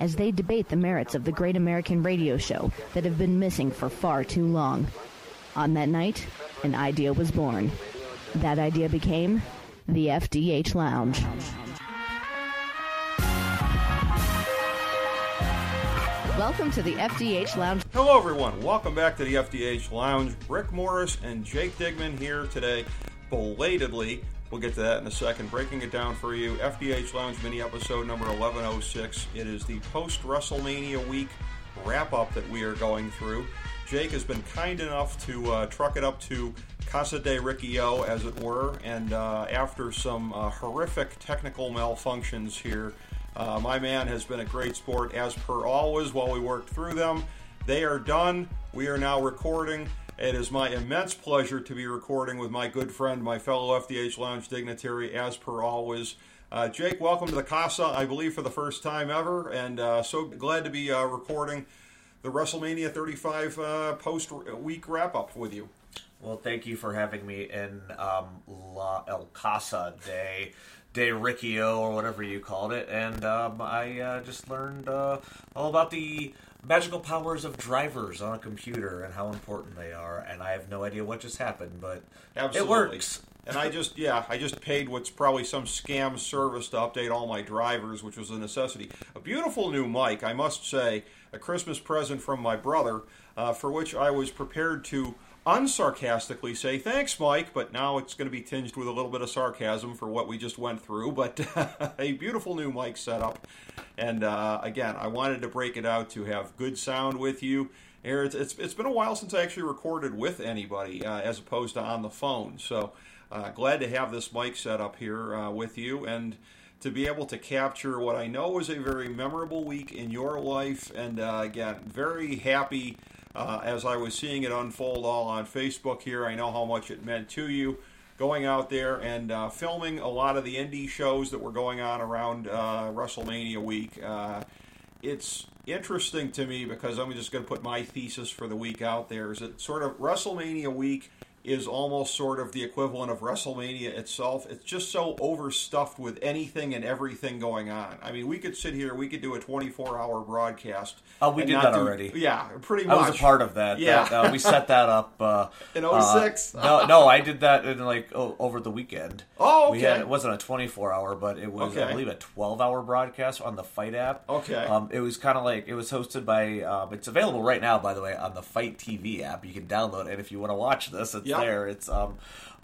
as they debate the merits of the great American radio show that have been missing for far too long. On that night, an idea was born. That idea became the FDH Lounge. Welcome to the FDH Lounge. Hello, everyone. Welcome back to the FDH Lounge. Rick Morris and Jake Digman here today, belatedly. We'll get to that in a second. Breaking it down for you FDH Lounge mini episode number 1106. It is the post WrestleMania week wrap up that we are going through. Jake has been kind enough to uh, truck it up to Casa de Riccio, as it were, and uh, after some uh, horrific technical malfunctions here, uh, my man has been a great sport as per always while we worked through them. They are done. We are now recording. It is my immense pleasure to be recording with my good friend, my fellow FDH Lounge dignitary, as per always. Uh, Jake, welcome to the Casa, I believe for the first time ever, and uh, so glad to be uh, recording the WrestleMania 35 uh, post week wrap up with you. Well, thank you for having me in um, La El Casa de de Riccio or whatever you called it, and um, I uh, just learned uh, all about the magical powers of drivers on a computer and how important they are. And I have no idea what just happened, but Absolutely. it works. and I just, yeah, I just paid what's probably some scam service to update all my drivers, which was a necessity. A beautiful new mic, I must say, a Christmas present from my brother, uh, for which I was prepared to unsarcastically say thanks, Mike, but now it's going to be tinged with a little bit of sarcasm for what we just went through. But a beautiful new mic setup, and uh, again, I wanted to break it out to have good sound with you. It's, it's, it's been a while since I actually recorded with anybody uh, as opposed to on the phone, so uh, glad to have this mic set up here uh, with you and to be able to capture what I know was a very memorable week in your life, and uh, again, very happy uh, as I was seeing it unfold all on Facebook here. I know how much it meant to you going out there and uh, filming a lot of the indie shows that were going on around uh, WrestleMania week. Uh, it's interesting to me because I'm just going to put my thesis for the week out there. Is it sort of WrestleMania week is almost sort of the equivalent of WrestleMania itself. It's just so overstuffed with anything and everything going on. I mean, we could sit here, we could do a 24 hour broadcast. Oh, we did that do- already. Yeah, pretty much. I was a part of that. Yeah. That, uh, we set that up uh, In uh, 06? no, no, I did that in like oh, over the weekend. Oh, We had it wasn't a 24 hour, but it was Okay. I believe a 12 hour broadcast on the Fight app. Okay. Um, it was kind of like it was hosted by. Um, it's available right now, by the way, on the Fight TV app. You can download it, and if you want to watch this, it's Yep. There. It's um,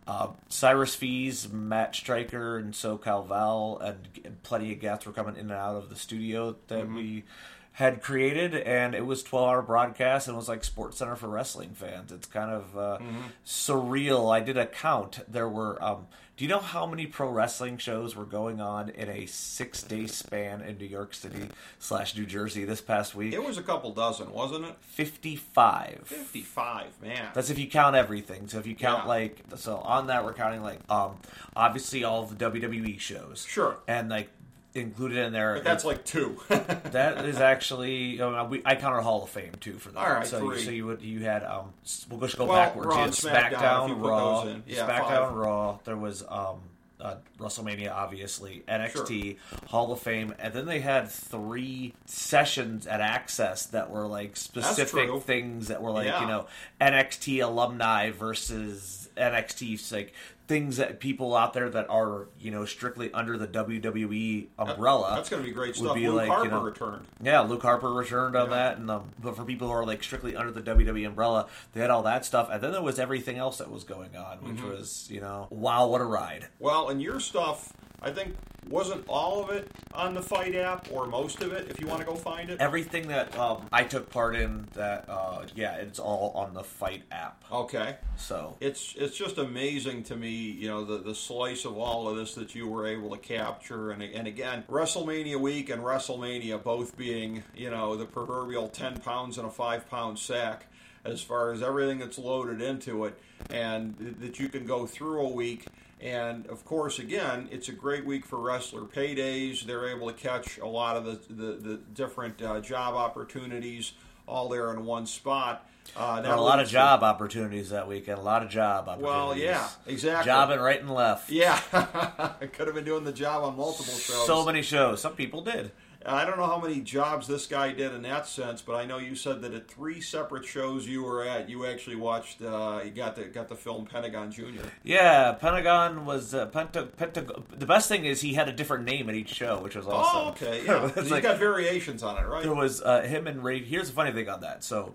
uh, Cyrus Fees, Matt Striker, and SoCal Val, and, and plenty of guests were coming in and out of the studio that Mm-hmm. we had created, and it was 12 hour broadcast, and it was like Sports Center for wrestling fans. It's kind of uh, Mm-hmm. surreal. I did a count. There were. Um, do you know how many pro wrestling shows were going on in a six day span in New York City slash New Jersey this past week? It was a couple dozen, wasn't it? 55. 55, man. That's if you count everything. So if you count Yeah. like so on that we're counting like um obviously all the WWE shows. Sure. And like included in there but that's like two. that is actually uh, we, I counted Hall of Fame too for that. All right, so three. so you would you had um we'll just go Well, backwards. Raw You SmackDown, SmackDown, if you put Raw. Yeah, SmackDown, five. Raw. There was um uh, WrestleMania, obviously, NXT, Hall of Fame, and then they had three sessions at Access that were like specific things that were like Yeah. you know NXT alumni versus NXT like things that people out there that are you know strictly under the WWE umbrella. That's going to be great stuff. be Luke like, you Harper know- returned. Yeah, Luke Harper returned on Yeah. that, and um, but for people who are like strictly under the WWE umbrella, they had all that stuff, and then there was everything else that was going on, which Mm-hmm. was you know, wow, what a ride! Well, and your stuff, I think, wasn't all of it on the Fight app, or most of it, if you want to go find it. Everything that um, I took part in, that uh, yeah, it's all on the Fight app. Okay. So It's it's just amazing to me you know the the slice of all of this that you were able to capture. And and again, WrestleMania week and WrestleMania both being you know the proverbial ten pounds in a five pound sack as far as everything that's loaded into it, and that you can go through a week. And of course, again, it's a great week for wrestler paydays. They're able to catch a lot of the the, the different uh, job opportunities all there in one spot. Uh, a lot of job opportunities that weekend. A lot of job opportunities. Well, yeah, exactly. Jobbing right and left. Yeah, I could have been doing the job on multiple shows. So many shows. Some people did. I don't know how many jobs this guy did in that sense, but I know you said that at three separate shows you were at, you actually watched. Uh, you got the got the film Pentagon Junior. Yeah, Pentagon was uh, Penta, Penta, The best thing is he had a different name at each show, which was awesome. Oh, okay. Yeah, you like, got variations on it, right? There was uh, him and Ray. Here's the funny thing on that. So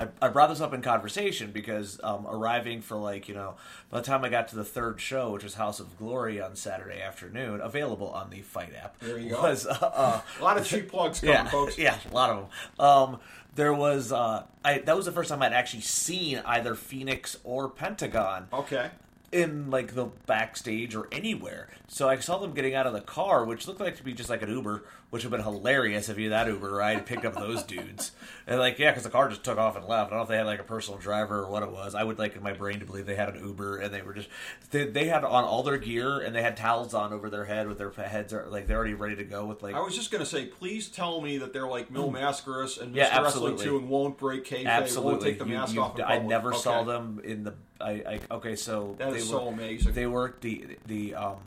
I, I brought this up in conversation because um, arriving for like you know by the time I got to the third show, which was House of Glory on Saturday afternoon, available on the Fight app, there you go. Was uh, uh, a lot of cheap plugs coming, yeah, folks. Yeah, a lot of them. Um, there was uh, I that was the first time I'd actually seen either Fénix or Pentagon. Okay in like the backstage or anywhere. So I saw them getting out of the car, which looked like to be just like an Uber, which would have been hilarious if you had that Uber ride picked up those dudes. And like, yeah, because the car just took off and left. I don't know if they had like a personal driver or what it was. I would like in my brain to believe they had an Uber and they were just they, they had on all their gear and they had towels on over their head with their heads are like they're already ready to go with like. I was just gonna say, please tell me that they're like Mil hmm. Mascaras and Mr. Yeah, Wrestling Two and won't break kayfabe. Absolutely, won't take the mask you- off. I never Okay. saw them in the. I, I okay, so That they is were, so amazing. They worked the the um,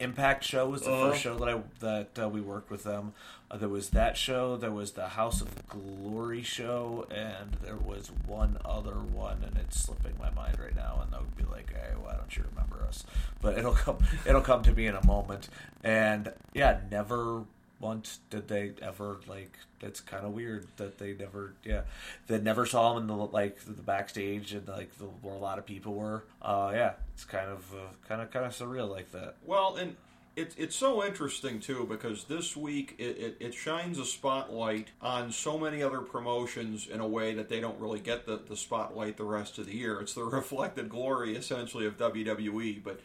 Impact show was the Uh-huh. first show that I that uh, we worked with them. Uh, there was that show. There was the House of Glory show, and there was one other one, and it's slipping my mind right now. And I would be like, "Hey, why don't you remember us?" But it'll come. It'll come to me in a moment. And yeah, never once did they ever like. It's kind of weird that they never. Yeah, they never saw him in the like the backstage and like the, where a lot of people were. Uh, yeah, it's kind of uh, kind of kind of surreal like that. Well, and it's it's so interesting too because this week it, it, it shines a spotlight on so many other promotions in a way that they don't really get the, the spotlight the rest of the year. It's the reflected glory essentially of WWE, but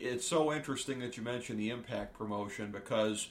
it's so interesting that you mentioned the Impact promotion because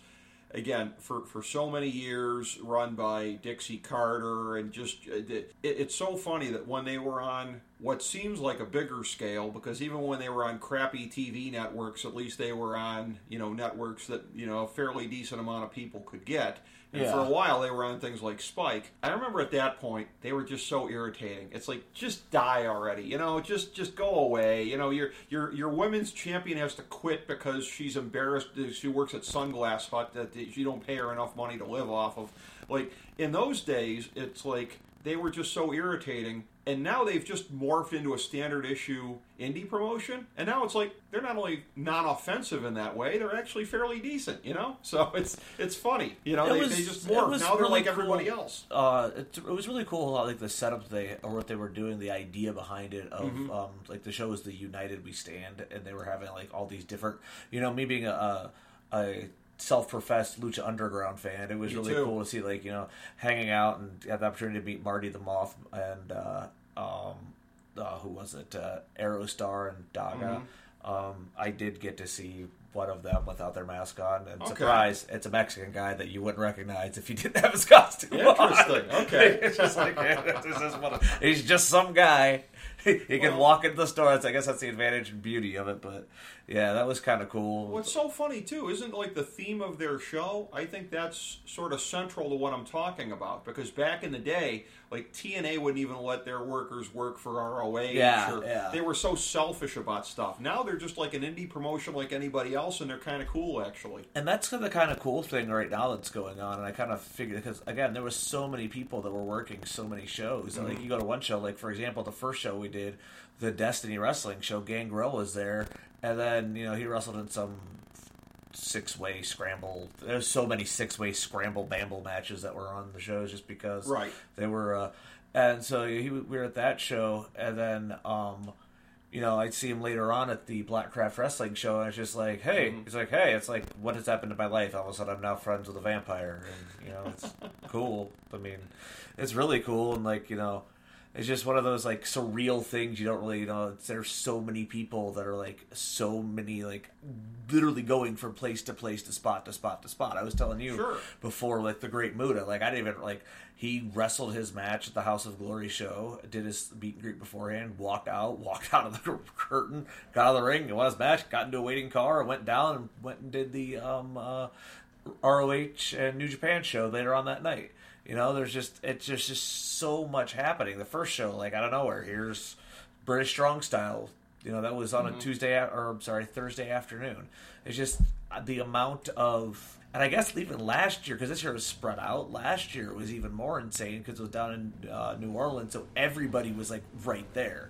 again for, for so many years run by Dixie Carter and just uh, it, it's so funny that when they were on what seems like a bigger scale because even when they were on crappy TV networks at least they were on you know networks that you know a fairly decent amount of people could get and Yeah. for a while they were on things like Spike. I remember at that point they were just so irritating. It's like just die already you know? Just just go away. You know your your your women's champion has to quit because she's embarrassed she works at Sunglass Hut that you don't pay her enough money to live off of. Like in those days it's like they were just so irritating and now they've just morphed into a standard issue indie promotion and now it's like they're not only non-offensive in that way they're actually fairly decent you know so it's it's funny you know they, was- they just morphed. now they're really like everybody cool. else Uh, it, it was really cool how like the setup they or what they were doing, the idea behind it of Mm-hmm. um, like the show was the United We Stand, and they were having like all these different, you know, me being a, a, a self-professed Lucha Underground fan, it was Me really too. cool to see like you know hanging out and have the opportunity to meet Marty the Moth and uh, um, uh, who was it, uh, Aerostar and Daga. Mm-hmm. Um, I did get to see one of them without their mask on, and Okay. surprise, it's a Mexican guy that you wouldn't recognize if you didn't have his costume. on. Okay. it's just like yeah, this is he's just some guy. he can Well- walk into the store. That's, I guess that's the advantage and beauty of it. But yeah, that was kind of cool. What's so funny too isn't like the theme of their show. I think that's sort of central to what I'm talking about because back in the day, like TNA wouldn't even let their workers work for ROH. Yeah, or yeah. They were so selfish about stuff. Now they're just like an indie promotion like anybody else, and they're kind of cool actually. And that's the kind of cool thing right now that's going on. And I kind of figured because again, there was so many people that were working so many shows. And, Like you go to one show, like for example, the first show we did, the Destiny Wrestling show, Gangrel was there, and then you know he wrestled in some six way scramble. There's so many six way scramble bamble matches that were on the shows just because Right. they were. Uh, and so he, we were at that show, and then. um you know, I'd see him later on at the Blackcraft Wrestling show, and it's just like, hey, Mm-hmm. he's like, hey, it's like, what has happened to my life? All of a sudden, I'm now friends with a vampire, and you know, it's cool. I mean, it's really cool, and like, you know, It's just one of those like surreal things you don't really know. There's so many people that are like so many like literally going from place to place to spot to spot to spot. I was telling you Sure. before like the Great Muta. Like I didn't even like he wrestled his match at the House of Glory show, did his beat and greet beforehand, walked out, walked out of the curtain, got out of the ring, won his match, got into a waiting car, and went down and went and did the um, uh, ROH and New Japan show later on that night. You know, there's just it's just just so much happening. The first show, like out of nowhere, here's British Strong Style. You know, that was on a Tuesday or I'm sorry, Thursday afternoon. It's just the amount of, and I guess even last year because this year was spread out. Last year it was even more insane because it was down in uh, New Orleans, so everybody was like right there.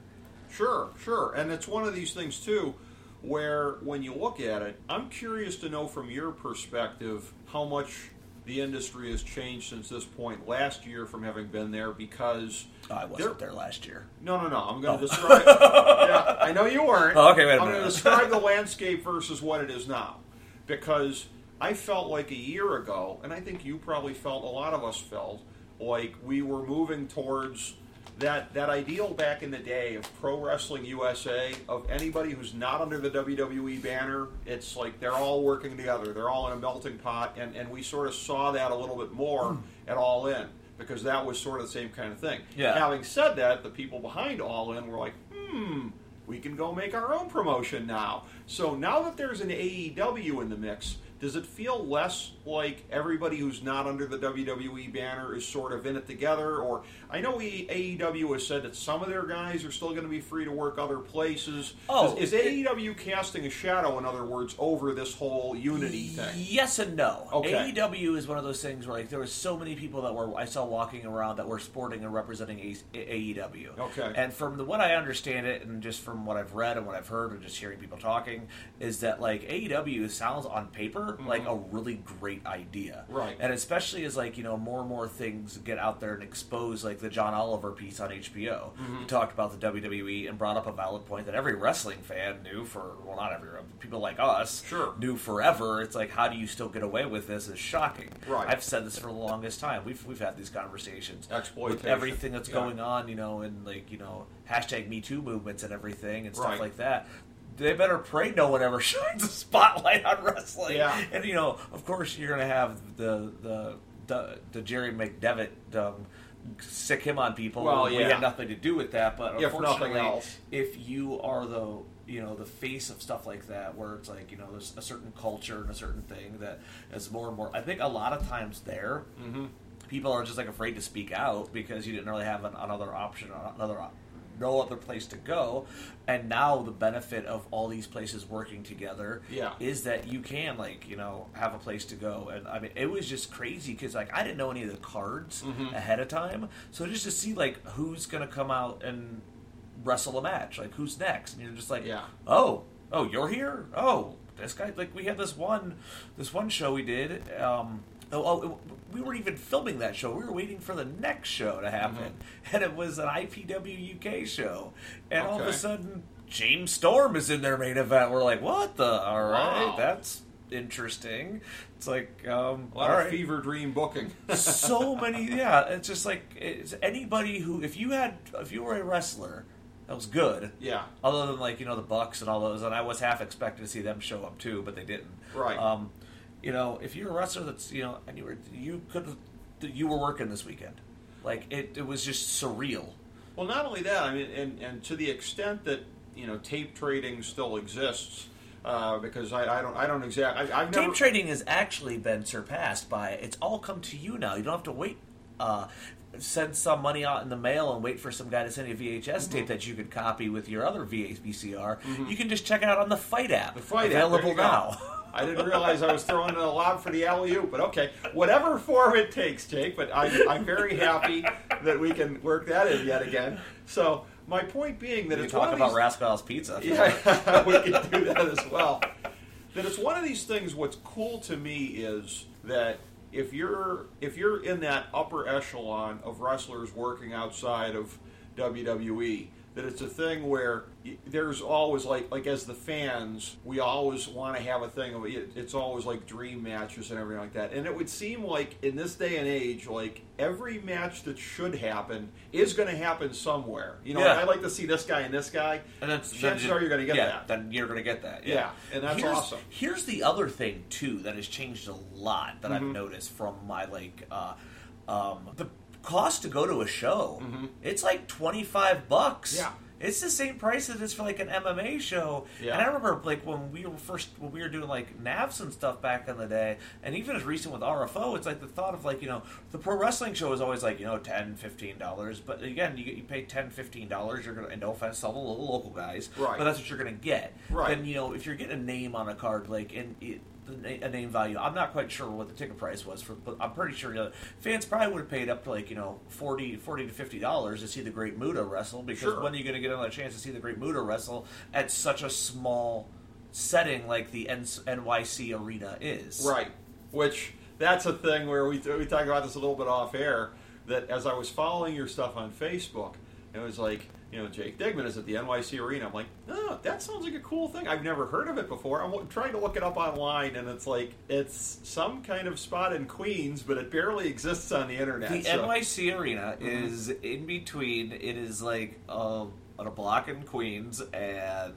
Sure, sure. And it's one of these things, too, where when you look at it, I'm curious to know from your perspective how much the industry has changed since this point last year from having been there because. Oh, I wasn't there last year. No, no, no. I'm going to oh. describe. yeah, I know you weren't. Oh, okay, wait a I'm going to describe the landscape versus what it is now, because I felt like a year ago, and I think you probably felt, a lot of us felt like we were moving towards that that ideal back in the day of pro wrestling USA of anybody who's not under the WWE banner. It's like they're all working together. They're all in a melting pot, and and we sort of saw that a little bit more at All In. Because that was sort of the same kind of thing. Yeah. Having said that, the people behind All In were like, hmm, we can go make our own promotion now. So now that there's an AEW in the mix, does it feel less like everybody who's not under the WWE banner is sort of in it together? Or I know AEW has said that some of their guys are still going to be free to work other places. Oh, is, is it- AEW casting a shadow, in other words, over this whole unity thing? Yes and no. Okay. AEW is one of those things where like there was so many people that were I saw walking around that were sporting and representing A- AEW. Okay. And from the what I understand it, and just from what I've read and what I've heard, and just hearing people talking, is that like AEW sounds on paper mm-hmm. like a really great idea. Mm-hmm. Right. And especially as like you know more and more things get out there and expose like the John Oliver piece on HBO. Mm-hmm. He talked about the WWE and brought up a valid point that every wrestling fan knew for well not every people like us Sure. knew forever. It's like how do you still get away with this? Is shocking. Right. I've said this for the longest time. We've we've had these conversations with everything that's Yeah. going on. You know, and like you know hashtag Me Too movements and everything and stuff Right. like that. They better pray no one ever shines a spotlight on wrestling. Yeah. And you know, of course, you're going to have the the the, the Jerry McDevitt um, sick him on people. Well, we yeah. had nothing to do with that. But If unfortunately, if you are the you know the face of stuff like that, where it's like you know there's a certain culture and a certain thing that is more and more. I think a lot of times there, Mm-hmm. people are just like afraid to speak out because you didn't really have an, another option, another no other place to go. And now the benefit of all these places working together Yeah. is that you can like you know have a place to go. And I mean it was just crazy because like I didn't know any of the cards Mm-hmm. ahead of time, so just to see like who's gonna come out and wrestle a match, like who's next, and you're just like, Yeah. oh, oh, you're here, oh, this guy, like we had this one, this one show we did. Um, oh, oh, we weren't even filming that show. We were waiting for the next show to happen, and it was an IPW UK show, and all of a sudden James Storm is in their main event. We're like, what the? All right, Wow. that's interesting. It's like, um, A lot of right fever dream booking. so many yeah it's just like it's anybody who if you had if you were a wrestler that was good yeah. other than like you know the bucks and all those and i was half expecting to see them show up too but they didn't Right. um you know if you're a wrestler that's you know and you were you could you were working this weekend like it, it was just surreal Well, not only that, I mean, and, and to the extent that you know tape trading still exists, uh, because I, I don't I don't exactly I've never Tape trading has actually been surpassed by it's all come to you now. You don't have to wait, uh, send some money out in the mail and wait for some guy to send you a VHS Mm-hmm. tape that you could copy with your other VCR. You can just check it out on the Fight app. The fight app, available go. now. I didn't realize I was throwing in a lob for the alley oop, but okay, whatever form it takes, Jake. But I'm, I'm very happy that we can work that in yet again. So my point being that You it's talk one about these, Rascal's Pizza. Yeah, we can do that as well. That it's one of these things. What's cool to me is that if you're if you're in that upper echelon of wrestlers working outside of WWE, that it's a thing where there's always like like as the fans, we always want to have a thing of it, it's always like dream matches and everything like that. And it would seem like in this day and age, like every match that should happen is going to happen somewhere. You know, Yeah. I'd like to see this guy and this guy. And then chances then are you're going to get yeah, that. Then you're going to get that. Yeah, and that's here's, awesome. Here's the other thing too that has changed a lot that Mm-hmm. I've noticed from my like uh, um, the cost to go to a show. It's like twenty five bucks. Mm-hmm. Yeah. It's the same price as it is for like an MMA show. Yeah. And I remember like when we were first when we were doing like Navs and stuff back in the day, and even as recent with RFO, it's like the thought of like, you know, the pro wrestling show is always like, you know, 10 dollars. But again, you get you pay 10 dollars, you're gonna and no offense to all the local guys. Right. But that's what you're gonna get. Right. Then you know, if you're getting a name on a card, like and it, a name value, I'm not quite sure what the ticket price was for, but I'm pretty sure you fans probably would have paid up to like you know 40, 40 to fifty dollars to see the Great Muta wrestle. Because Sure. when are you going to get another chance to see the Great Muta wrestle at such a small setting like the N- NYC arena is? Right. Which that's a thing where we we talk about this a little bit off air. That as I was following your stuff on Facebook, it was like you know Jake Digman is at the NYC Arena. I'm like, oh, that sounds like a cool thing. I've never heard of it before. I'm trying to look it up online, and it's like it's some kind of spot in Queens, but it barely exists on the internet. The so- NYC arena is in between. It is like uh, on a block in Queens, and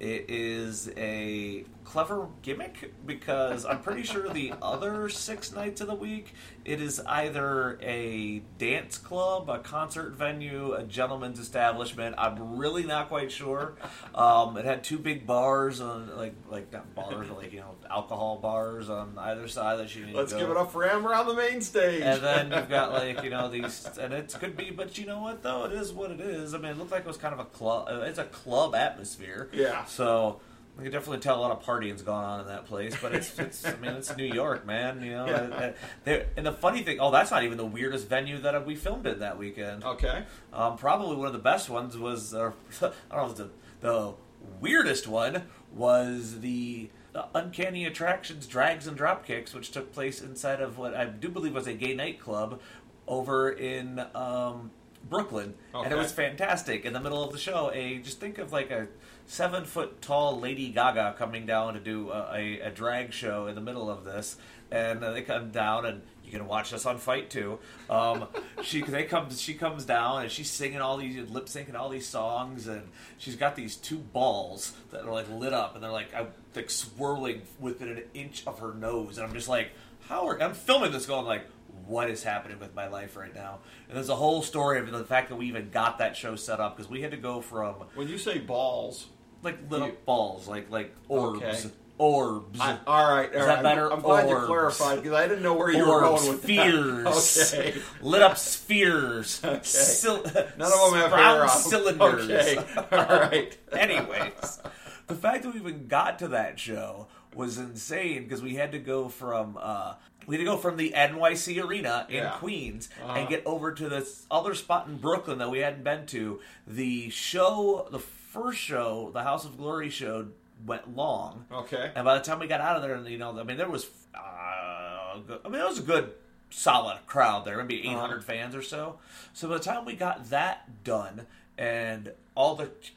it is a clever gimmick because I'm pretty sure the other six nights of the week it is either a dance club, a concert venue, a gentleman's establishment. I'm really not quite sure. Um, it had two big bars on like like not bars, but like you know alcohol bars on either side that you need Let's give it up for Amber on the main stage. And then you've got like you know these, and it could be, but you know what though, it is what it is. I mean, it looked like it was kind of a club. uh, It's a club atmosphere. Yeah. So we can definitely tell a lot of partying's going on in that place. But it's, it's I mean, it's New York, man. You know, Yeah. uh, and the funny thing, oh, that's not even the weirdest venue that we filmed in that weekend. okay. Um, probably one of the best ones was, uh, I don't know, the, the weirdest one was the, the Uncanny Attractions Drags and Dropkicks, which took place inside of what I do believe was a gay nightclub over in um, Brooklyn, and it was fantastic. In the middle of the show, a just think of like a seven foot tall Lady Gaga coming down to do a, a, a drag show in the middle of this, and uh, they come down and. You can watch this on Fight too. Um, she they comes she comes down and she's singing all these lip syncing all these songs and she's got these two balls that are like lit up and they're like uh, like swirling within an inch of her nose and I'm just like how are I'm filming this going like what is happening with my life right now and there's a whole story of the fact that we even got that show set up because we had to go from When you say balls, like little You- balls like like orbs Okay. orbs I, all right, all Is right. that better? I'm, glad you Orbs. clarified because I didn't know where you were orbs, going with spheres, that. Okay. lit up spheres, sil- None of them have hair on. cylinders. Okay. All right. Anyways, the fact that we even got to that show was insane because we had to go from uh, we had to go from the NYC Arena in Yeah. Queens Uh-huh. and get over to this other spot in Brooklyn that we hadn't been to. The show, the first show, the House of Glory show, went long. Okay. And by the time we got out of there, you know, I mean, there was, uh, good- I mean, it was a good, solid crowd there, maybe 800 fans or so. So by the time we got that done and all the c-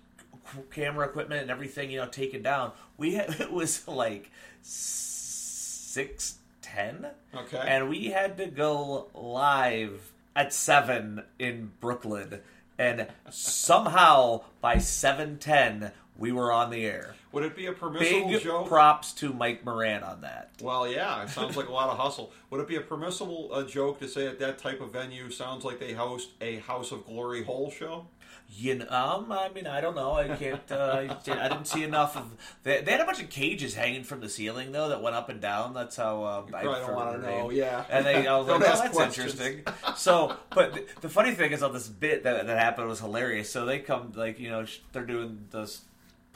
camera equipment and everything, you know, taken down, we had, it was like six ten, Okay. and we had to go live at seven in Brooklyn, and somehow by seven ten we were on the air. Would it be a permissible Big joke? props to Mike Moran on that. well, yeah, it sounds like a lot of hustle. Would it be a permissible uh, joke to say at that type of venue sounds like they host a House of Glory whole show? You know, um, I mean, I don't know. I can't. Uh, I didn't see enough of. They, they had a bunch of cages hanging from the ceiling though that went up and down. That's how. Um, I don't wanna read. know, yeah. And they, I was like, oh, that's questions. interesting. So, but the, the funny thing is, on this bit that, that happened was hilarious. So they come, like you know, sh- they're doing this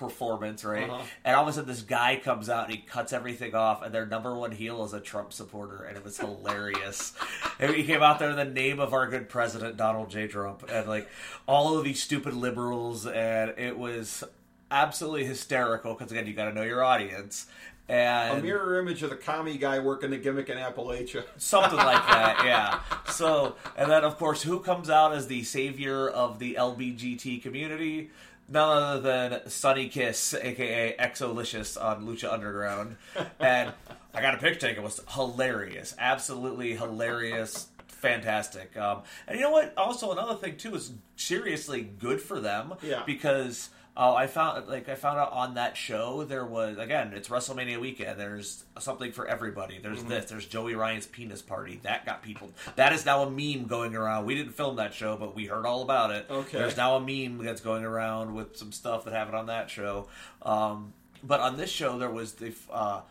performance, right? Uh-huh. And all of a sudden, this guy comes out and he cuts everything off, and their number one heel is a Trump supporter, and it was hilarious. and he came out there in the name of our good president, Donald J. Trump, and like all of these stupid liberals, and it was absolutely hysterical because again, you got to know your audience. and A mirror image of the commie guy working the gimmick in Appalachia. something like that yeah so and then of course who comes out as the savior of the lbgt community none other than Sonny Kiss, aka XO Lishus on Lucha Underground, and I got a picture taken. It was hilarious, absolutely hilarious, fantastic. Um, and you know what? Also, another thing too is seriously good for them. Yeah. Because uh, I found like I found out on that show there was again it's WrestleMania weekend. There's something for everybody. There's Mm-hmm. this. There's Joey Ryan's penis party that got people. That is now a meme going around. We didn't film that show, but we heard all about it. Okay. There's now a meme that's going around with some stuff that happened on that show. Um, but on this show there was the uh,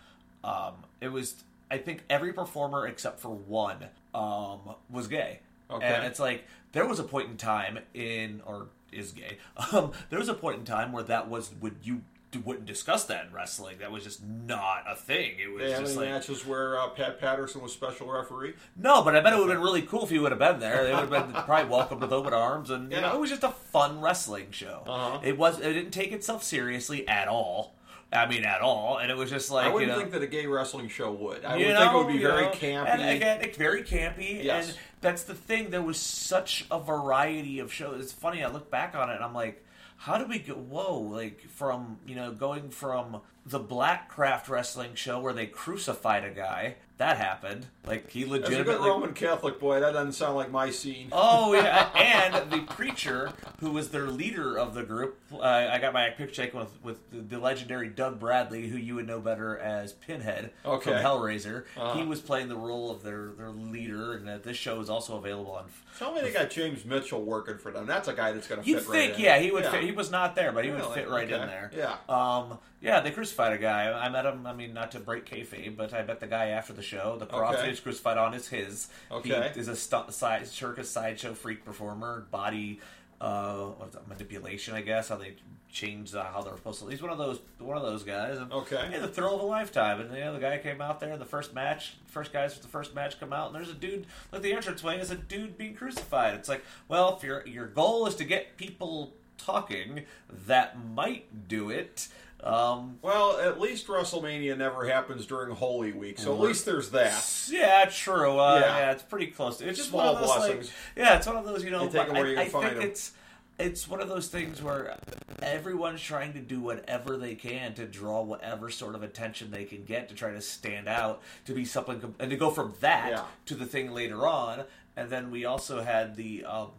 um, it was I think every performer except for one um, was gay. Okay. And it's like there was a point in time in or is gay. Um, there was a point in time where that was would you wouldn't discuss that in wrestling. That was just not a thing. It was They just like matches where uh, Pat Patterson was special referee. no, but I bet it would have been really cool if he would have been there. They would have been probably welcomed with open arms, and you know, it was just a fun wrestling show. Uh-huh. It was. It didn't take itself seriously at all. I mean, at all, and it was just like I wouldn't you know, think that a gay wrestling show would. I would know, think it would be very know, campy. And again, it's very campy. Yes. And that's the thing. There was such a variety of shows. It's funny. I look back on it and I'm like, how do we go? Whoa! Like from you know going from the Black Craft Wrestling show where they crucified a guy. That happened. Like he legitimately. As a good. Roman Catholic boy, that doesn't sound like my scene. Oh yeah, and the preacher who was their leader of the group. Uh, I got my picture taken with with the, legendary Doug Bradley, who you would know better as Pinhead Okay. from Hellraiser. Uh-huh. He was playing the role of their their leader, and uh, this show is also available on. Tell me they got James Mitchell working for them. That's a guy that's going to You'd fit think, right in. yeah, he would. Fit, he was not there, but he would fit right in there. Yeah. Um. Yeah, they crucified a guy. I met him. I mean, not to break kayfabe, but I met the guy after the show. The cross Okay. was crucified on is his. Okay. He is a stunt, side, circus sideshow freak performer. Body uh, that, manipulation, I guess. How they changed uh, how they're supposed to. He's one of those one of those guys. And, Okay. Yeah, the thrill of a lifetime. And you know, the guy came out there. In the first match, first guys with the first match come out, and there's a dude. Like the entrance way is a dude being crucified. It's like, well, if your your goal is to get people talking, that might do it. Um, Well, at least WrestleMania never happens during Holy Week, so at least there's that. Yeah, true. Uh, Yeah. yeah. it's pretty close. to It's just Small one of those, blessings. Like, yeah, it's one of those. You know, You take where I, you can I find think 'em. it's it's one of those things where everyone's trying to do whatever they can to draw whatever sort of attention they can get to try to stand out, to be something, and to go from that Yeah. to the thing later on. And then we also had the. Um,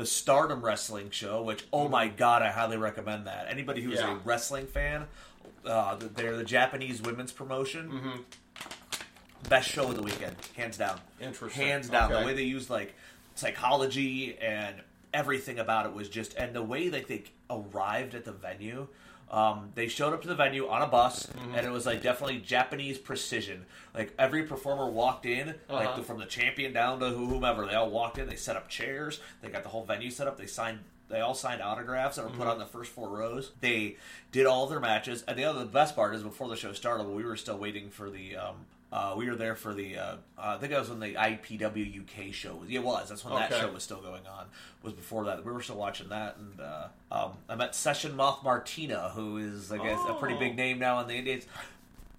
the Stardom Wrestling Show, which oh my god, I highly recommend that. Anybody who's Yeah. a wrestling fan, uh, they're the Japanese women's promotion. Mm-hmm. Best show of the weekend, hands down. Interesting. Hands down. Okay. The way they used like psychology and everything about it was just, and the way that they arrived at the venue. Um, they showed up to the venue on a bus, Mm-hmm. and it was like definitely Japanese precision. Like every performer walked in, like Uh-huh. the, from the champion down to whomever. They all walked in. They set up chairs. They got the whole venue set up. They signed. They all signed autographs that were put on the first four rows. They did all their matches, and the other the best part is before the show started, we were still waiting for the. Um, uh, we were there for the. Uh, uh, I think that was when the IPW UK show was. Yeah, it was. That's when that show was still going on. Was before that. We were still watching that, and uh, um, I met Session Moth Martina, who is I guess a pretty Oh. big name now in the Indies.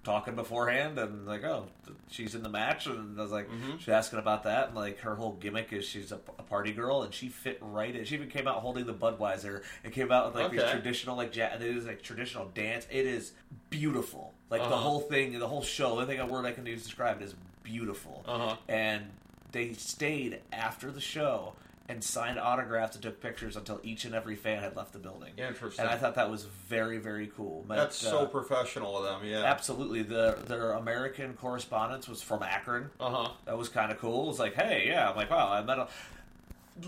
Talking beforehand, and like, oh, she's in the match, and I was like, Mm-hmm. she's asking about that, and like her whole gimmick is she's a, a party girl, and she fit right in. She even came out holding the Budweiser, and came out with like these traditional like ja- and it is like traditional dance. It is beautiful, like the Uh-huh. whole thing, the whole show. The only thing a word I can use to describe it is beautiful. Uh-huh. And they stayed after the show and signed autographs and took pictures until each and every fan had left the building. Interesting. And I thought that was very, very cool. Met, That's uh, so professional of them. Yeah. Absolutely. The their American correspondence was from Akron. Uh huh. That was kind of cool. It was like, hey, yeah. I'm like, wow, I met a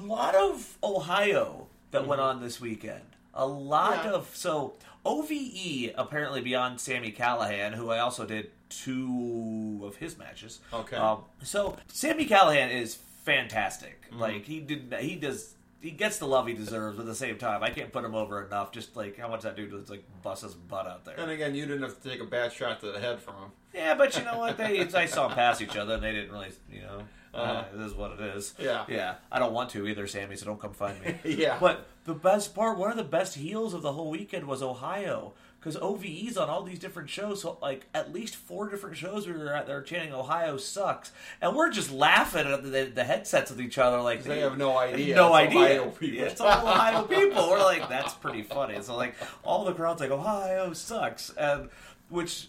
lot of Ohio that went on this weekend. A lot Mm-hmm. Yeah. of so OVE apparently beyond Sami Callihan, who I also did two of his matches. Okay. Um, so Sami Callihan is fantastic. Mm-hmm. Like he did, he does. He gets the love he deserves. But at the same time, I can't put him over enough. Just like how much that dude was like bust his butt out there. And again, you didn't have to take a bad shot to the head from him. Yeah, but you know what? They I saw them pass each other, and they didn't really, you know. Uh-huh. Uh, it is what it is. Yeah. yeah. I don't want to either, Sami. So don't come find me. Yeah. But the best part, one of the best heels of the whole weekend was Ohio because OVE's on all these different shows. So like at least four different shows we were at, they're chanting "Ohio sucks," and we're just laughing at the, the headsets with each other, like They have no idea. no It's idea. Ohio people. It's all Ohio people. We're like, that's pretty funny. So like all the crowds like Ohio sucks, and which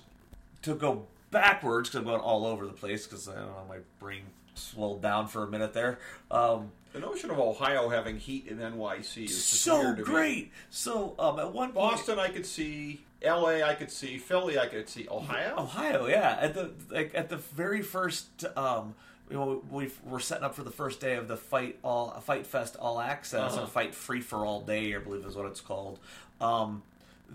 to go backwards because I'm going all over the place because I don't know my brain swelled down for a minute there. Um, The notion of Ohio having heat in NYC is so weird to me. great. So um, at one point, Boston, I could see. L.A., I could see. Philly, I could see. Ohio. Ohio, yeah. At the like at the very first, um, you know, we we're setting up for the first day of the fight all fight fest all access Uh-huh. or fight free for all day, I believe is what it's called. Um,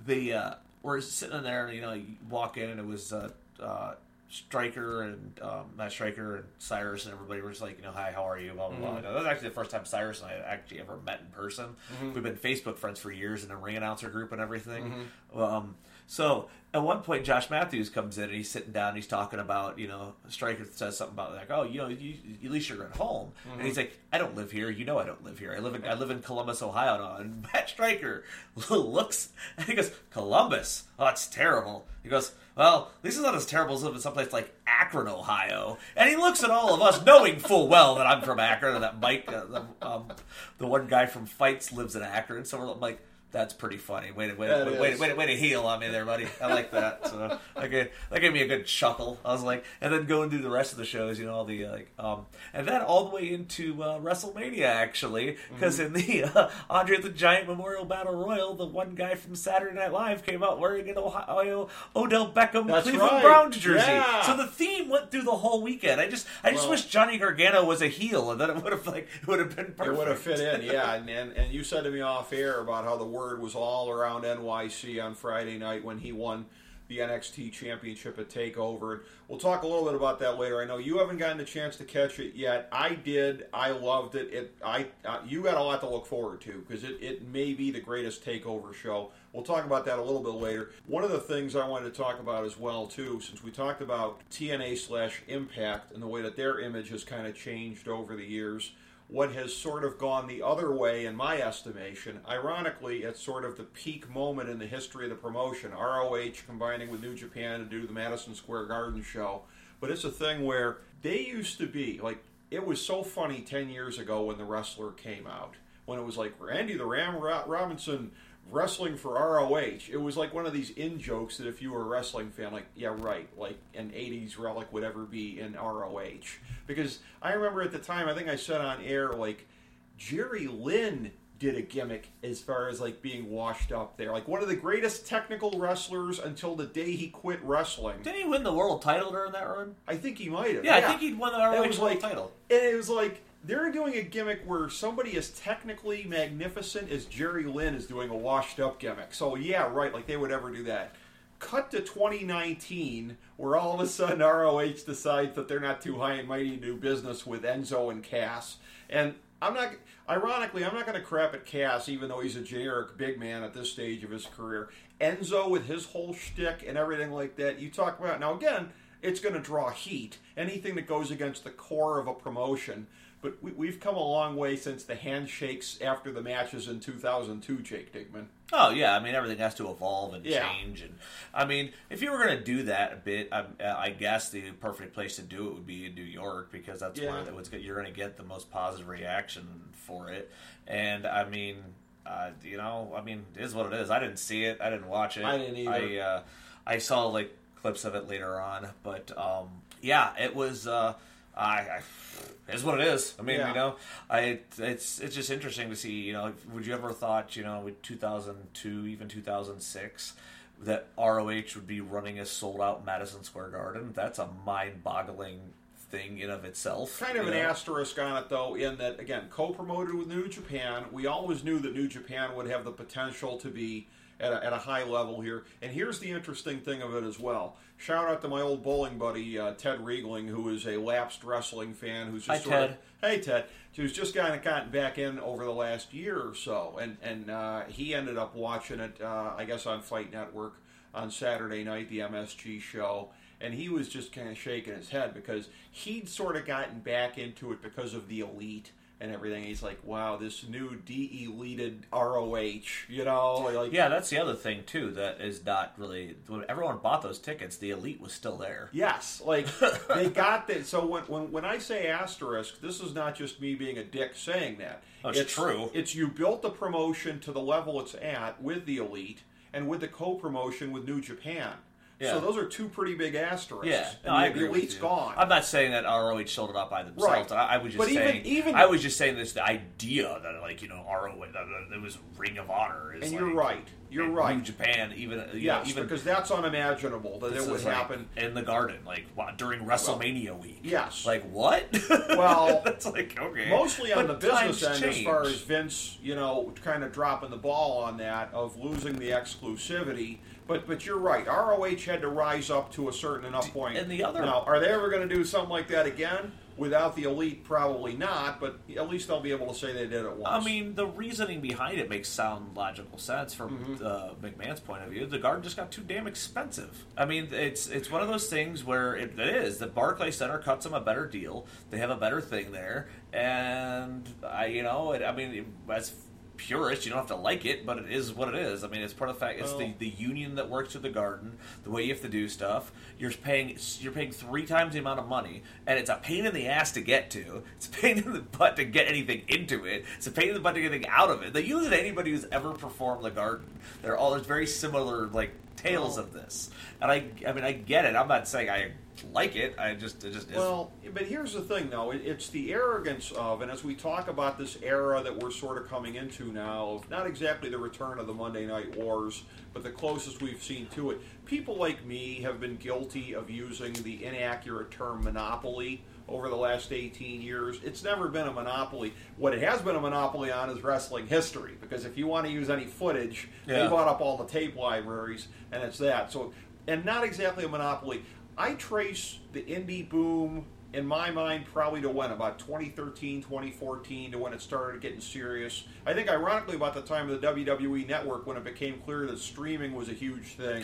the uh, we're sitting in there, and you know, you walk in, and it was uh, uh, Striker and um, Matt Striker and Cyrus and everybody were just like, you know, hi, how are you? Blah blah blah. That was actually the first time Cyrus and I actually ever met in person. We've been Facebook friends for years in the ring announcer group and everything. Um, so at one point, Josh Matthews comes in and he's sitting down. and He's talking about, you know, Striker says something about like, oh, you know, you, at least you're at home. And he's like, I don't live here. You know, I don't live here. I live in I live in Columbus, Ohio now. And Matt Striker looks and he goes, Columbus. Oh, that's terrible. He goes, well, least it's not as terrible as living in someplace like Akron, Ohio. And he looks at all of us, knowing full well that I'm from Akron and that Mike, uh, the, um, the one guy from Fights, lives in Akron. So we're like, that's pretty funny. Wait, wait, That wait, wait, is. wait, way to heal on me there, buddy. I like that. So that gave, that gave me a good chuckle. I was like, and then going through the rest of the shows, you know, all the uh, like, um, and then all the way into uh, WrestleMania actually, because Mm-hmm. in the uh, Andre the Giant Memorial Battle Royal, the one guy from Saturday Night Live came out wearing an Ohio Odell Beckham That's Cleveland right. Browns jersey. Yeah. So the theme went through the whole weekend. I just, I just Well- wish Johnny Gargano was a heel, and then it would have like, it would have been perfect. It would have fit in, yeah. And, and and you said to me off air about how the word was all around NYC on Friday night when he won the NXT Championship at Takeover. We'll talk a little bit about that later. I know you haven't gotten the chance to catch it yet. I did. I loved it. It. I. Uh, you got a lot to look forward to because it, it may be the greatest Takeover show. We'll talk about that a little bit later. One of the things I wanted to talk about as well too, since we talked about TNA slash Impact and the way that their image has kind of changed over the years what has sort of gone the other way in my estimation. Ironically, it's sort of the peak moment in the history of the promotion. ROH combining with New Japan to do the Madison Square Garden show. But it's a thing where they used to be like it was so funny 10 years ago when the wrestler came out. When it was like Randy the Ram Robinson wrestling for ROH. It was like one of these in jokes that if you were a wrestling fan, like, yeah, right, like an 80s relic would ever be in ROH. Because I remember at the time, I think I said on air, like, Jerry Lynn did a gimmick as far as like being washed up there. Like one of the greatest technical wrestlers until the day he quit wrestling. Didn't he win the world title during that run? I think he might have. Yeah, I think he'd won the It ROH was world like, title. And it was like they're doing a gimmick where somebody as technically magnificent as Jerry Lynn is doing a washed up gimmick. So yeah, right, like they would ever do that. Cut to 2019, where all of a sudden ROH decides that they're not too high and mighty to do business with Enzo and Cass. And I'm not, ironically, I'm not going to crap at Cass, even though he's a generic big man at this stage of his career. Enzo, with his whole shtick and everything like that, you talk about. Now, again, it's going to draw heat. Anything that goes against the core of a promotion. But we, we've come a long way since the handshakes after the matches in 2002, Jake Digman. Oh yeah, I mean everything has to evolve and Yeah. change, and I mean if you were going to do that a bit, I, I guess the perfect place to do it would be in New York because that's Yeah. where you're going to get the most positive reaction for it. And I mean, uh, you know, I mean, it is what it is. I didn't see it. I didn't watch it. I didn't either. I uh, I saw like clips of it later on, but um, yeah, it was. Uh, I, I it's what it is. I mean, Yeah. you know, I it's it's just interesting to see. You know, would you ever thought you know, with 2002, even 2006, that ROH would be running a sold out Madison Square Garden? That's a mind boggling thing in of itself. Kind of an know? asterisk on it, though, in that, again, co promoted with New Japan. We always knew that New Japan would have the potential to be at a, at a high level here. And here's the interesting thing of it as well. Shout out to my old bowling buddy, uh, Ted Riegling, who is a lapsed wrestling fan who's just Hi, sort of. Hey, Ted. Who's just kind of gotten back in over the last year or so. And, and uh, he ended up watching it, uh, I guess, on Fight Network on Saturday night, the MSG show and he was just kind of shaking his head because he'd sort of gotten back into it because of the elite and everything. He's like, wow, this new de-elited ROH, you know, like Yeah, that's the other thing too. That is not really when everyone bought those tickets. The elite was still there. Yes, like they got that. So when, when when I say asterisk, this is not just me being a dick saying that. Oh, it's true. It's you built the promotion to the level it's at with the elite and with the co-promotion with New Japan. Yeah. So those are two pretty big asterisks. Yeah, And no, I the, agree the with elite's gone. I'm not saying that ROH sold it out by themselves. Right. I, I was just But even- saying. even- I was just saying this. The idea that like you know ROH that that it was Ring of Honor is. and like, you're right. You're and right. New Japan, even know, even because that's unimaginable that it would like, happen. in the Garden, like during WrestleMania week. yes. Like what? Well, that's like okay. Mostly on But the business end, as far as Vince, you know, kind of dropping the ball on that of losing the exclusivity. But but you're right. ROH had to rise up to a certain enough point. and the other- now, are they ever going to do something like that again without the elite? Probably not. But at least they'll be able to say they did it once. I mean, the reasoning behind it makes sound logical sense from Mm-hmm. uh, McMahon's point of view. The Garden just got too damn expensive. I mean, it's it's one of those things where it, it is. The Barclay Center cuts them a better deal. They have a better thing there, and I, you know, it, I mean, as purist, you don't have to like it, but it is what it is. I mean, it's part of the fact. It's the, Well- the union that works with the Garden, the way you have to do stuff. You're paying you're paying three times the amount of money, and it's a pain in the ass to get to. It's a pain in the butt to get anything into it. It's a pain in the butt to get anything out of it. The use of anybody who's ever performed the Garden, they're all there's very similar like tales Well- of this. And I I mean I get it. I'm not saying I like it. I just it just is. Well, but here's the thing, though. It, it's the arrogance of, and as we talk about this era that we're sort of coming into now, of not exactly the return of the Monday Night Wars, but the closest we've seen to it. People like me have been guilty of using the inaccurate term monopoly over the last 18 years. It's never been a monopoly. What it has been a monopoly on is wrestling history, because if you want to use any footage, they bought up all the tape libraries, and it's that. So, and not exactly a monopoly. I trace the indie boom in my mind probably to when? About 2013 2014 to when it started getting serious. I think ironically about the time of the wwe network when it became clear that streaming was a huge thing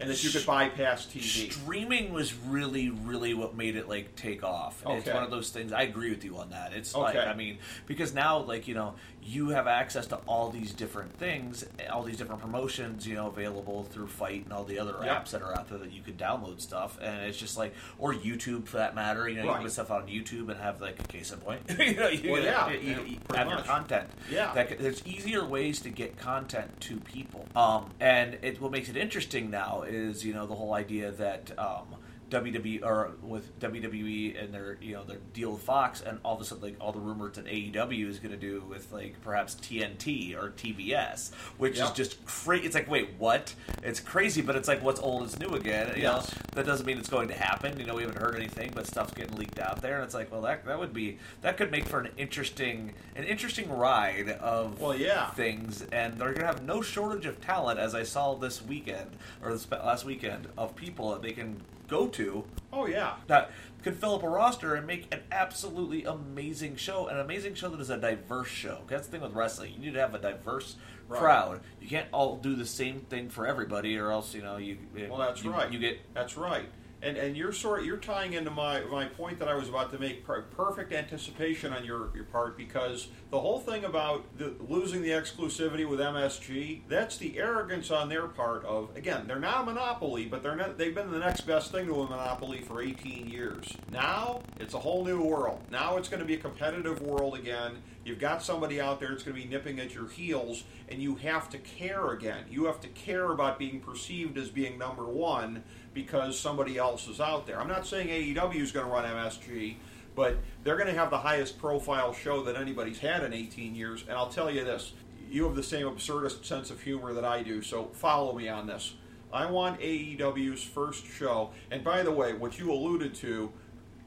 and that you could bypass tv streaming was really really what made it like take off. It's Okay. one of those things i agree with you on that. It's like i mean because now like you know you have access to all these different things all these different promotions you know available through FITE and all the other Yeah. apps that are out there that you could download stuff and it's just like or youtube for that matter you know you can put stuff on youtube and have like a case in point you know you, Well, yeah, you, you- yeah, you have your content Yeah. that there's easier ways to get content to people. Um, and it what makes it interesting now is you know the whole idea that um, WWE or with WWE and their you know their deal with Fox and all of a sudden like all the rumors that AEW is going to do with like perhaps TNT or TBS, which is just crazy. It's like wait what? It's crazy, but it's like what's old is new again. You Yes. know that doesn't mean it's going to happen. You know we haven't heard anything, but stuff's getting leaked out there, and it's like well that that would be that could make for an interesting an interesting ride of Well, yeah. things, and they're going to have no shortage of talent, as I saw this weekend or this last weekend of people that they can go to oh yeah that could fill up a roster and make an absolutely amazing show, an amazing show that is a diverse show. That's the thing with wrestling; you need to have a diverse Right. crowd. You can't all do the same thing for everybody, or else you know you. well that's you, right You get that's right and and you're sort you're tying into my my point that I was about to make per- perfect anticipation on your your part because the whole thing about the, losing the exclusivity with MSG that's the arrogance on their part of again they're not a monopoly but they're not they've been the next best thing to a monopoly for 18 years. Now it's a whole new world. Now it's going to be a competitive world again you've got somebody out there that's going to be nipping at your heels and you have to care again you have to care about being perceived as being number one because somebody else is out there. I'm not saying AEW is going to run MSG, but they're going to have the highest profile show that anybody's had in 18 years. And I'll tell you this you have the same absurdist sense of humor that I do, so follow me on this. I want AEW's first show, and by the way, what you alluded to,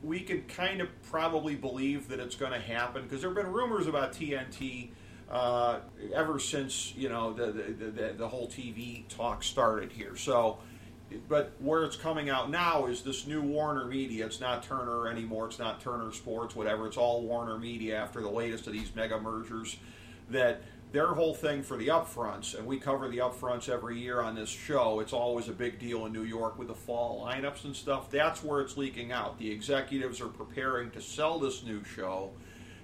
we could kind of probably believe that it's going to happen because there have been rumors about TNT uh, ever since you know the the, the the whole TV talk started here. So, but where it's coming out now is this new Warner Media. It's not Turner anymore. It's not Turner Sports, whatever. It's all Warner Media after the latest of these mega mergers. That their whole thing for the upfronts, and we cover the upfronts every year on this show. It's always a big deal in New York with the fall lineups and stuff. That's where it's leaking out. The executives are preparing to sell this new show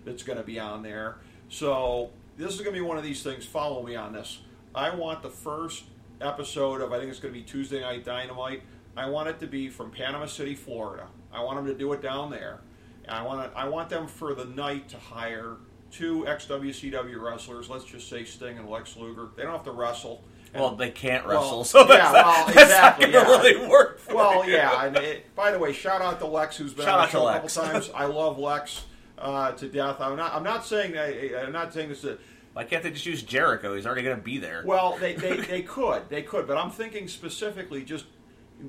that's going to be on there. So this is going to be one of these things. Follow me on this. I want the first episode of I think it's going to be Tuesday Night Dynamite. I want it to be from Panama City, Florida. I want them to do it down there. I want I want them for the night to hire two ex WCW wrestlers. Let's just say Sting and Lex Luger. They don't have to wrestle. And- Well, they can't Well, wrestle, so yeah, that's, well, not, that's exactly, not going to yeah. really work. For Well, you. yeah. And it, by the way, shout out to Lex, who's been Shout on the show a couple times. I love Lex uh, to death. I'm not. I'm not saying. that- I'm not saying this. To, Why can't they just use Jericho? He's already going to be there. well, they, they, they could. They could. But I'm thinking specifically just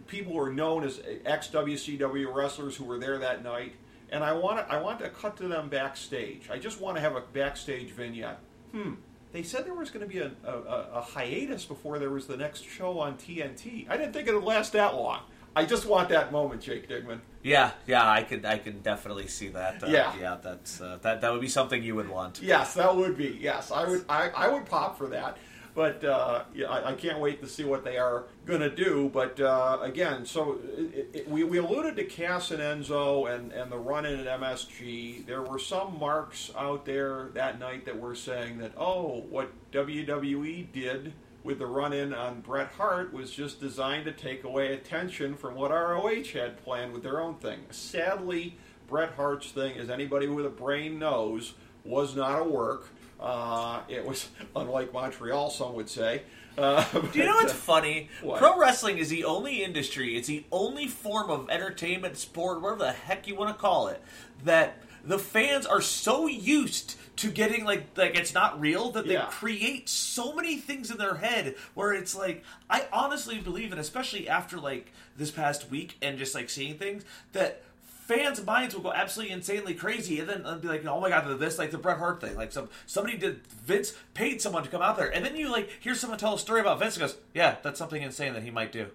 people who are known as ex WCW wrestlers who were there that night. And I want to, I want to cut to them backstage. I just want to have a backstage vignette. Hmm. They said there was going to be a, a, a hiatus before there was the next show on TNT. I didn't think it would last that long. I just want that moment, Jake Digman. Yeah, yeah, I could, I can definitely see that. Uh, Yeah. yeah, that's uh, that. That would be something you would want. Yes, that would be. Yes, I would. I, I would pop for that. But uh, yeah, I, I can't wait to see what they are going to do. But uh, again, so it, it, we, we alluded to Cass and Enzo and, and the run in at MSG. There were some marks out there that night that were saying that, oh, what WWE did with the run in on Bret Hart was just designed to take away attention from what ROH had planned with their own thing. Sadly, Bret Hart's thing, as anybody with a brain knows, was not a work. Uh, it was unlike Montreal, some would say. Uh, Do you know what's funny? What? Pro wrestling is the only industry, it's the only form of entertainment, sport, whatever the heck you want to call it, that the fans are so used to getting like like it's not real that they Yeah. create so many things in their head where it's like I honestly believe and especially after like this past week and just like seeing things that fans' minds will go absolutely insanely crazy, and then they'll be like, "Oh my god, this like the Bret Hart thing." Like some somebody did Vince paid someone to come out there, and then you like hear someone tell a story about Vince and goes, "Yeah, that's something insane that he might do."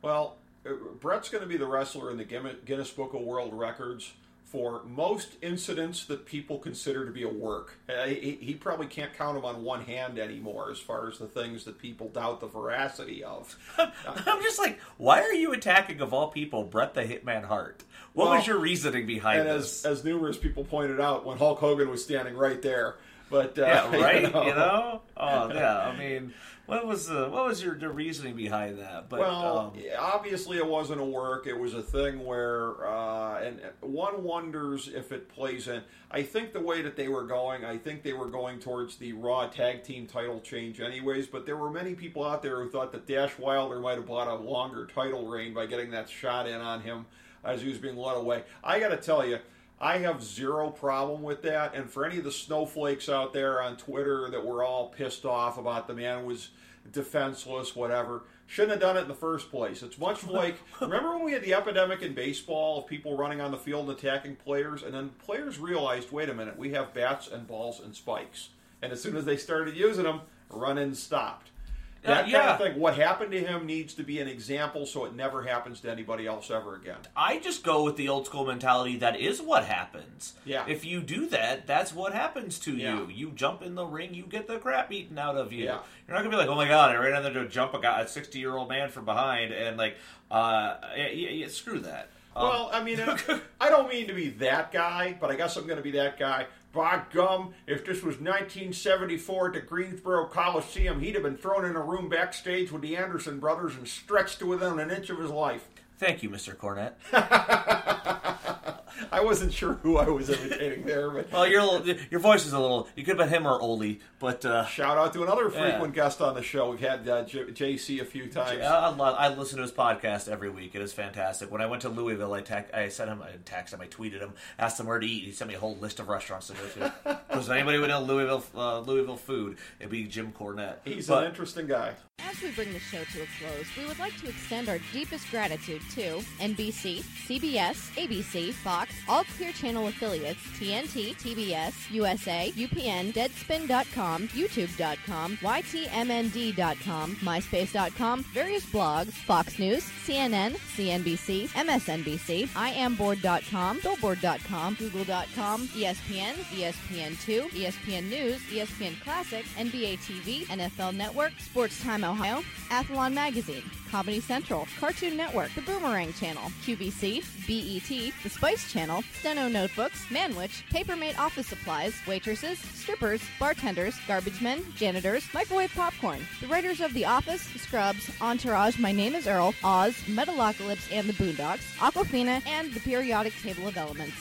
Well, uh, Bret's going to be the wrestler in the Guinness Book of World Records for most incidents that people consider to be a work. Uh, he, he probably can't count them on one hand anymore as far as the things that people doubt the veracity of. I'm just like, why are you attacking of all people Bret the Hitman Hart? What Well, was your reasoning behind and this? as, as numerous people pointed out when Hulk Hogan was standing right there. But uh, yeah, right. you know. You know? Oh, yeah. I mean, what was the what was your the reasoning behind that? But well, um, obviously it wasn't a work. It was a thing where, uh, and one wonders if it plays in. I think the way that they were going, I think they were going towards the Raw Tag Team title change, anyways. But there were many people out there who thought that Dash Wilder might have bought a longer title reign by getting that shot in on him as he was being led away. I got to tell you. I have zero problem with that. And for any of the snowflakes out there on Twitter that were all pissed off about the man was defenseless, whatever, shouldn't have done it in the first place. It's much like remember when we had the epidemic in baseball of people running on the field and attacking players, and then players realized, wait a minute, we have bats and balls and spikes. And as soon as they started using them, run-ins stopped. That Uh, yeah. kind of thing. What happened to him needs to be an example, so it never happens to anybody else ever again. I just go with the old school mentality. That is what happens. Yeah. If you do that, that's what happens to Yeah. you. You jump in the ring, you get the crap eaten out of you. Yeah. You're not gonna be like, oh my god, I ran in there to jump a guy, a 60 year old man from behind, and like, uh, yeah, yeah, yeah, screw that. Um, Well, I mean, I don't mean to be that guy, but I guess I'm going to be that guy. By gum, if this was 1974 at the Greensboro Coliseum, he'd have been thrown in a room backstage with the Anderson brothers and stretched to within an inch of his life. thank you, Mr. Cornette. I wasn't sure who I was imitating there, but well, your little- your voice is a little. You could have been him or Ole, but uh, shout out to another Yeah. frequent guest on the show. We've had uh, J- JC a few times. I, lo- I listen to his podcast every week. It is fantastic. When I went to Louisville, I, ta- I sent him, I didn't text him, I tweeted him, asked him where to eat. He sent me a whole list of restaurants to go to. Because anybody would know Louisville, uh, Louisville food, it'd be Jim Cornette. He's But- an interesting guy. As we bring the show to a close, we would like to extend our deepest gratitude to NBC, CBS, ABC, Fox, all Clear Channel affiliates, TNT, TBS, USA, UPN, Deadspin.com, YouTube.com, YTMND.com, MySpace.com, various blogs, Fox News, CNN, CNBC, MSNBC, IamBoard.com, Billboard.com, Google.com, ESPN, ESPN2, ESPN News, ESPN Classic, NBA TV, NFL Network, Sports Time Ohio, Athlon Magazine, Comedy Central, Cartoon Network, The Boomerang Channel, QVC, BET, The Spice Channel, Steno Notebooks, Manwich, Papermate Office Supplies, waitresses, strippers, bartenders, garbage men, janitors, microwave popcorn, the writers of The Office, Scrubs, Entourage, My Name is Earl, Oz, Metalocalypse and the Boondocks, Aquafina, and the periodic table of elements.